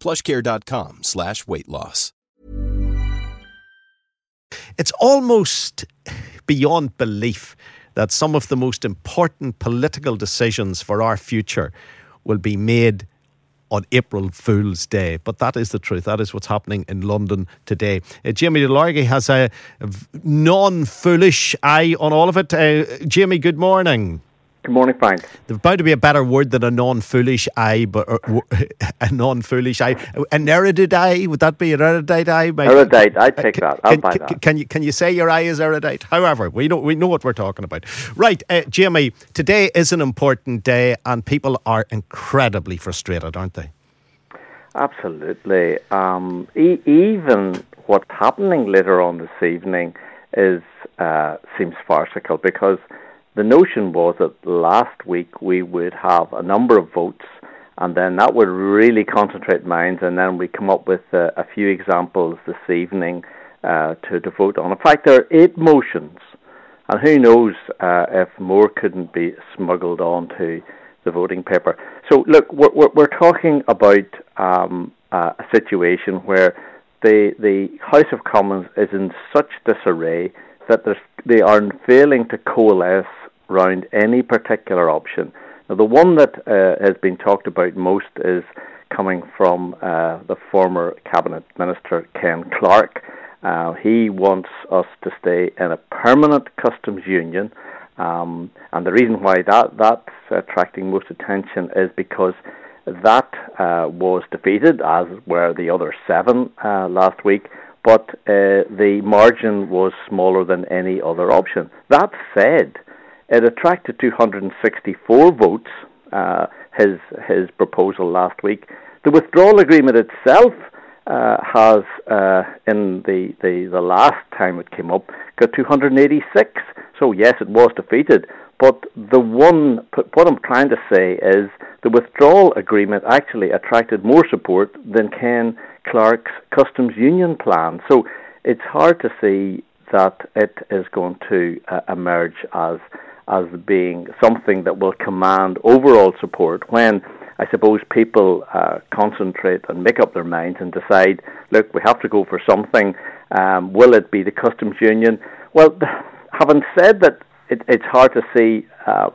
plushcare.com slash weight loss. It's almost beyond belief that some of the most important political decisions for our future will be made on April Fool's Day. But that is the truth. That is what's happening in London today. Uh, Jamie DeLargy has a non foolish eye on all of it. Uh, Jamie, good morning. Good morning, Frank. There's bound to be a better word than a non-foolish eye, but uh, a non-foolish eye, an erudite eye. Would that be an erudite eye? Erudite, I'd take that. I'll can, buy that. Can you can you say your eye is erudite? However, we know we know what we're talking about, right? Uh, Jamie, today is an important day, and people are incredibly frustrated, aren't they? Absolutely. Um, e- even what's happening later on this evening is uh, seems farcical because the notion was that last week we would have a number of votes, and then that would really concentrate minds, and then we come up with uh, a few examples this evening uh, to, to vote on. In fact, there are eight motions, and who knows uh, if more couldn't be smuggled onto the voting paper. So, look, we're, we're, we're talking about um, a situation where the the House of Commons is in such disarray that they are failing to coalesce around any particular option. Now, the one that uh, has been talked about most is coming from uh, the former cabinet minister Ken Clarke. Uh, he wants us to stay in a permanent customs union, um, and the reason why that that's attracting most attention is because that uh, was defeated, as were the other seven uh, last week. But uh, the margin was smaller than any other option. That said, it attracted 264 votes, uh, his, his proposal last week. The withdrawal agreement itself uh, has, uh, in the, the, the last time it came up, got 286. So, yes, it was defeated. But the one, what I'm trying to say is the withdrawal agreement actually attracted more support than Ken Clarke's customs union plan. So, it's hard to see that it is going to uh, emerge as as being something that will command overall support when I suppose people uh, concentrate and make up their minds and decide, look, we have to go for something. Um, will it be the customs union? Well, having said that, it, it's hard to see uh,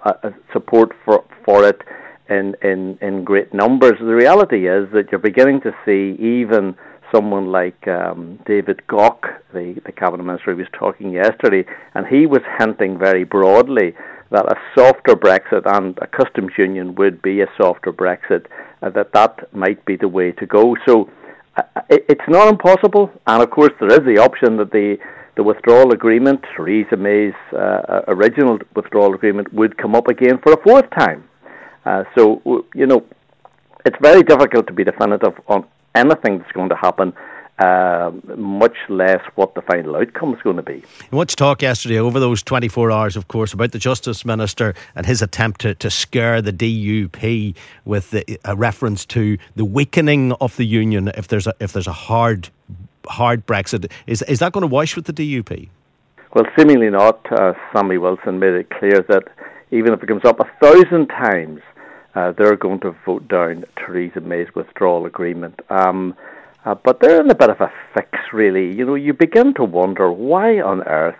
support for for it in, in in great numbers. The reality is that you're beginning to see even someone like um, David Gauke, the, the cabinet minister, who was talking yesterday, and he was hinting very broadly that a softer Brexit and a customs union would be a softer Brexit, uh, that that might be the way to go. So uh, it, it's not impossible, and of course there is the option that the the withdrawal agreement, Theresa May's uh, original withdrawal agreement, would come up again for a fourth time. Uh, so you know, it's very difficult to be definitive on anything that's going to happen. Uh, much less what the final outcome is going to be. Much talk yesterday over those 24 hours, of course, about the Justice Minister and his attempt to, to scare the DUP with the, a reference to the weakening of the union if there's a, if there's a hard hard Brexit. Is, is that going to wash with the DUP? Well, seemingly not. Uh, Sammy Wilson made it clear that even if it comes up a thousand times, uh, they're going to vote down Theresa May's withdrawal agreement. Um, uh, but they're in a bit of a fix, really. You know, you begin to wonder why on earth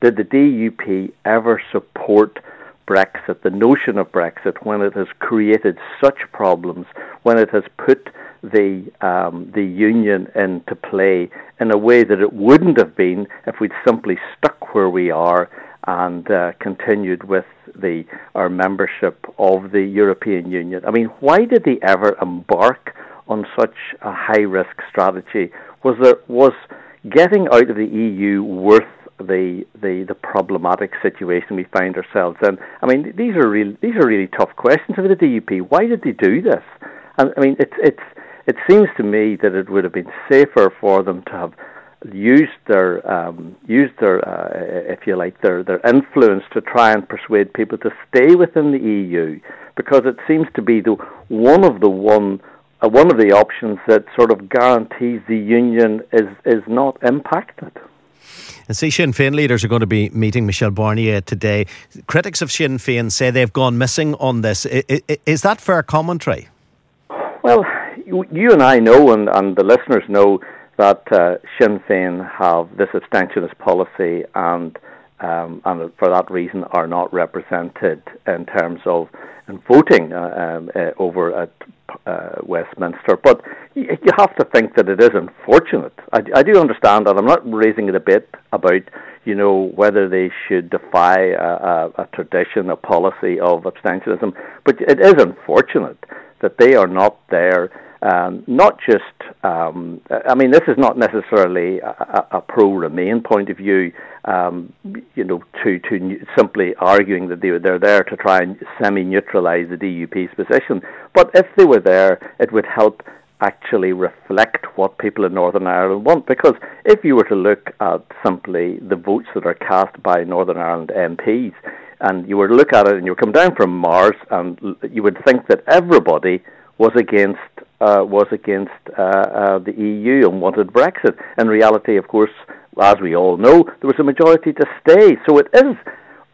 did the DUP ever support Brexit, the notion of Brexit, when it has created such problems, when it has put the um, the union into play in a way that it wouldn't have been if we'd simply stuck where we are and uh, continued with the our membership of the European Union. I mean, why did they ever embark on such a high risk strategy? Was there was getting out of the EU worth the, the the problematic situation we find ourselves in? I mean, these are really these are really tough questions for the DUP. Why did they do this? And I mean, it's it's it seems to me that it would have been safer for them to have used their um, used their uh, if you like their their influence to try and persuade people to stay within the EU because it seems to be the one of the one uh, one of the options that sort of guarantees the union is is not impacted. And see, Sinn Féin leaders are going to be meeting Michel Barnier today. Critics of Sinn Féin say they've gone missing on this. Is that fair commentary? Well, you and I know, and, and the listeners know, that uh, Sinn Féin have this abstentionist policy and um, and for that reason are not represented in terms of in voting uh, um, uh, over at uh, Westminster. But you, have to think that it is unfortunate. I, I do understand that. I'm not raising it a debate about you know whether they should defy a, a, a tradition, a policy of abstentionism, but it is unfortunate that they are not there um, not just, um, I mean, this is not necessarily a, a pro Remain point of view, um, you know, to, to simply arguing that they, they're there to try and semi neutralise the DUP's position. But if they were there, it would help actually reflect what people in Northern Ireland want. Because if you were to look at simply the votes that are cast by Northern Ireland MPs, and you were to look at it and you come down from Mars, and you would think that everybody was against uh, was against uh, uh, the EU and wanted Brexit. In reality, of course, as we all know, there was a majority to stay. So it is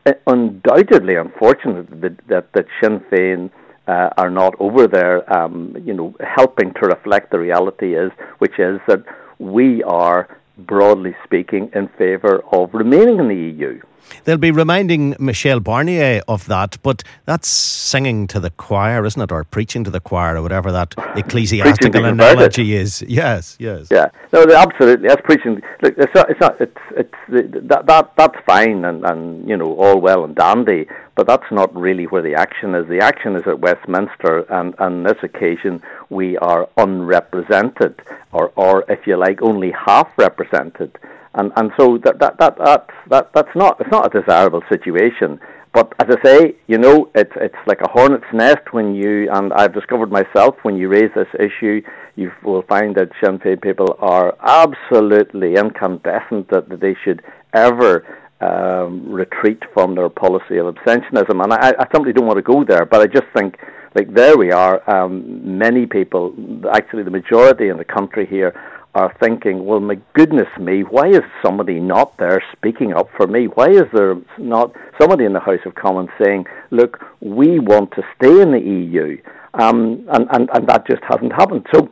uh, undoubtedly unfortunate that, that, that Sinn Féin uh, are not over there, um, you know, helping to reflect the reality is, which is that we are broadly speaking in favour of remaining in the EU. They'll be reminding Michel Barnier of that, but that's singing to the choir, isn't it? Or preaching to the choir, or whatever that ecclesiastical analogy is. Yes, yes. Yeah, no, absolutely. That's preaching. Look, it's not. It's not. It's. It's that. That. That's fine, and and you know, all well and dandy. But that's not really where the action is. The action is at Westminster, and on this occasion, we are unrepresented, or or if you like, only half represented and and so that that that that, that that's not it's not a desirable situation. But as I say, you know, it's it's like a hornet's nest when you and I've discovered myself when you raise this issue, you will find that Sinn Féin people are absolutely incandescent that, that they should ever um, retreat from their policy of abstentionism. And I, I simply don't want to go there, but I just think like there we are. Um, many people, actually the majority in the country here, are thinking, well, my goodness me, why is somebody not there speaking up for me? Why is there not somebody in the House of Commons saying, look, we want to stay in the EU? Um, and, and, and that just hasn't happened. So,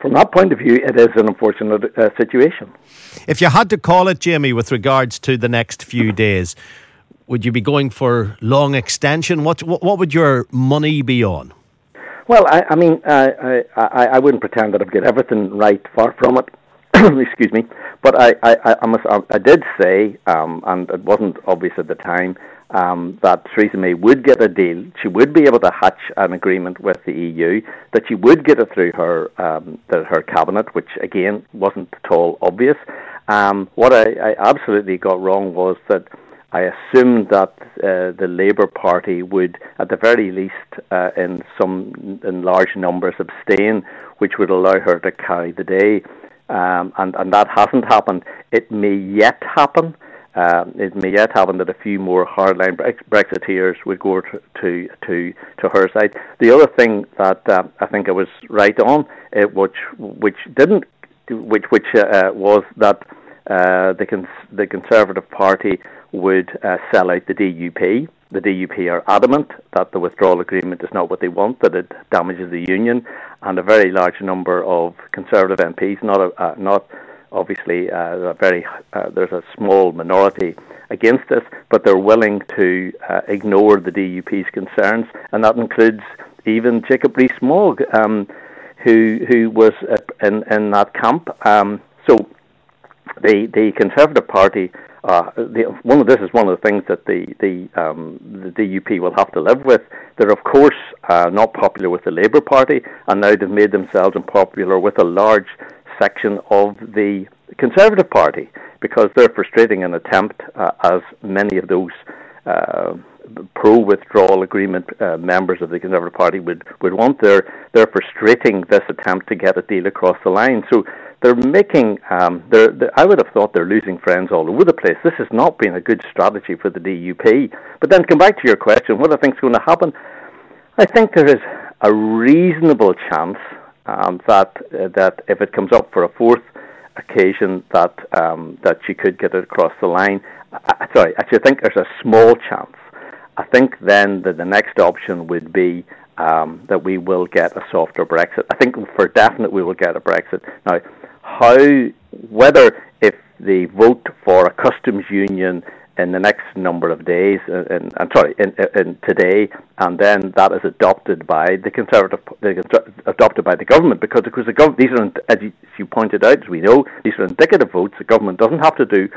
from that point of view, it is an unfortunate uh, situation. If you had to call it, Jamie, with regards to the next few days, would you be going for long extension? What, what, what would your money be on? Well, I, I mean, I, I, I wouldn't pretend that I've got everything right. Far from it. Excuse me. But I, I, I, must, I did say, um, and it wasn't obvious at the time, um, that Theresa May would get a deal. She would be able to hatch an agreement with the EU. That she would get it through her um, the, her cabinet, which again wasn't at all obvious. Um, what I, I absolutely got wrong was that I assumed that uh, the Labour Party would, at the very least, uh, in some in large numbers, abstain, which would allow her to carry the day, um, and and that hasn't happened. It may yet happen. Um, it may yet happen that a few more hardline Brexiteers would go to to to, her side. The other thing that uh, I think I was right on, uh, which which didn't, which which uh, was that uh, the cons- the Conservative Party would uh, sell out the DUP. The DUP are adamant that the withdrawal agreement is not what they want, that it damages the union, and a very large number of Conservative MPs, not a, uh, not obviously uh, a very uh, there's a small minority against this, but they're willing to uh, ignore the DUP's concerns, and that includes even Jacob Rees-Mogg. Um, who who was in in that camp. Um, so the the Conservative Party. Uh, the, one of this is one of the things that the the, um, the DUP will have to live with. They're of course uh, not popular with the Labour Party, and now they've made themselves unpopular with a large section of the Conservative Party because they're frustrating an attempt, uh, as many of those uh, pro withdrawal agreement uh, members of the Conservative Party would, would want. They're, they're frustrating this attempt to get a deal across the line. So they're making, um, they're, they're, I would have thought they're losing friends all over the place. This has not been a good strategy for the DUP. But then come back to your question what do I think is going to happen. I think there is a reasonable chance um, that, uh, that if it comes up for a fourth occasion, that, um, that she could get it across the line. I, sorry, actually, I think there's a small chance I think then that the next option would be um, that we will get a softer Brexit. I think for definite we will get a Brexit. Now, how, whether if they vote for a customs union in the next number of days, uh, and I'm sorry, in, in, today, and then that is adopted by the Conservative, adopted by the government, because of course the government, these are, as you, as you, pointed out, as we know, these are indicative votes. The government doesn't have to do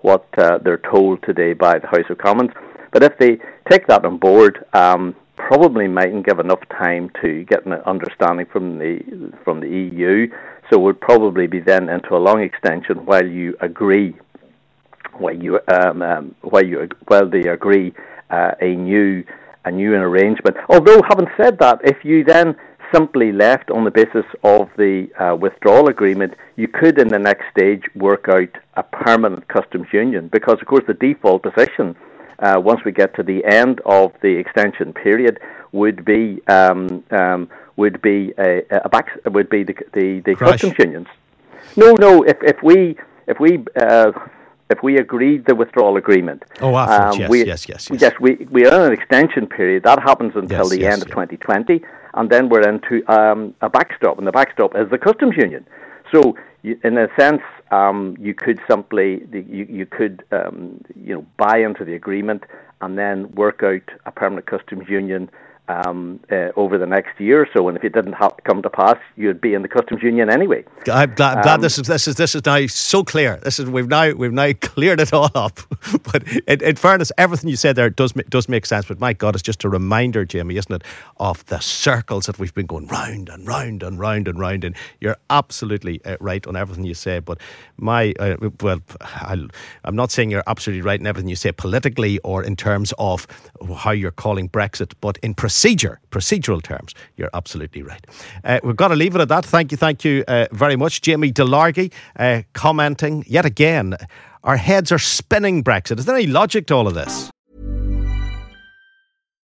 what uh, they're told today by the House of Commons. But if they take that on board, um, probably mightn't give enough time to get an understanding from the from the EU. So would probably be then into a long extension while you agree, while you um, um, while you while they agree uh, a new a new arrangement. Although, having said that, if you then simply left on the basis of the uh, withdrawal agreement, you could, in the next stage, work out a permanent customs union because, of course, the default position uh, once we get to the end of the extension period, would be um, um, would be a, a back would be the the, the customs unions. No, no. If if we if we uh, if we agreed the withdrawal agreement, oh, um, yes, we, yes, yes, yes, yes, we we are in an extension period that happens until yes, the yes, end of 2020, and then we're into um, a backstop, and the backstop is the customs union. So, in a sense, um, you could simply you, you could um, you know buy into the agreement and then work out a permanent customs union um, uh, over the next year or so. And if it didn't ha- come to pass, you'd be in the customs union anyway. I'm glad, I'm glad um, this is this is this is now so clear. This is we've now we've now cleared it all up. but in, in, fairness, everything you said there does does make sense. But my God, it's just a reminder, Jamie, isn't it, of the circles that we've been going round and round and round and round. And you're absolutely uh, right on everything you say. But my uh, well, i am not saying you're absolutely right in everything you say politically or in terms of how you're calling Brexit, but in procedure, procedural terms, you're absolutely right. Uh, we've got to leave it at that. Thank you, thank you uh, very much. Jamie DeLargy uh, commenting yet again, our heads are spinning Brexit. Is there any logic to all of this?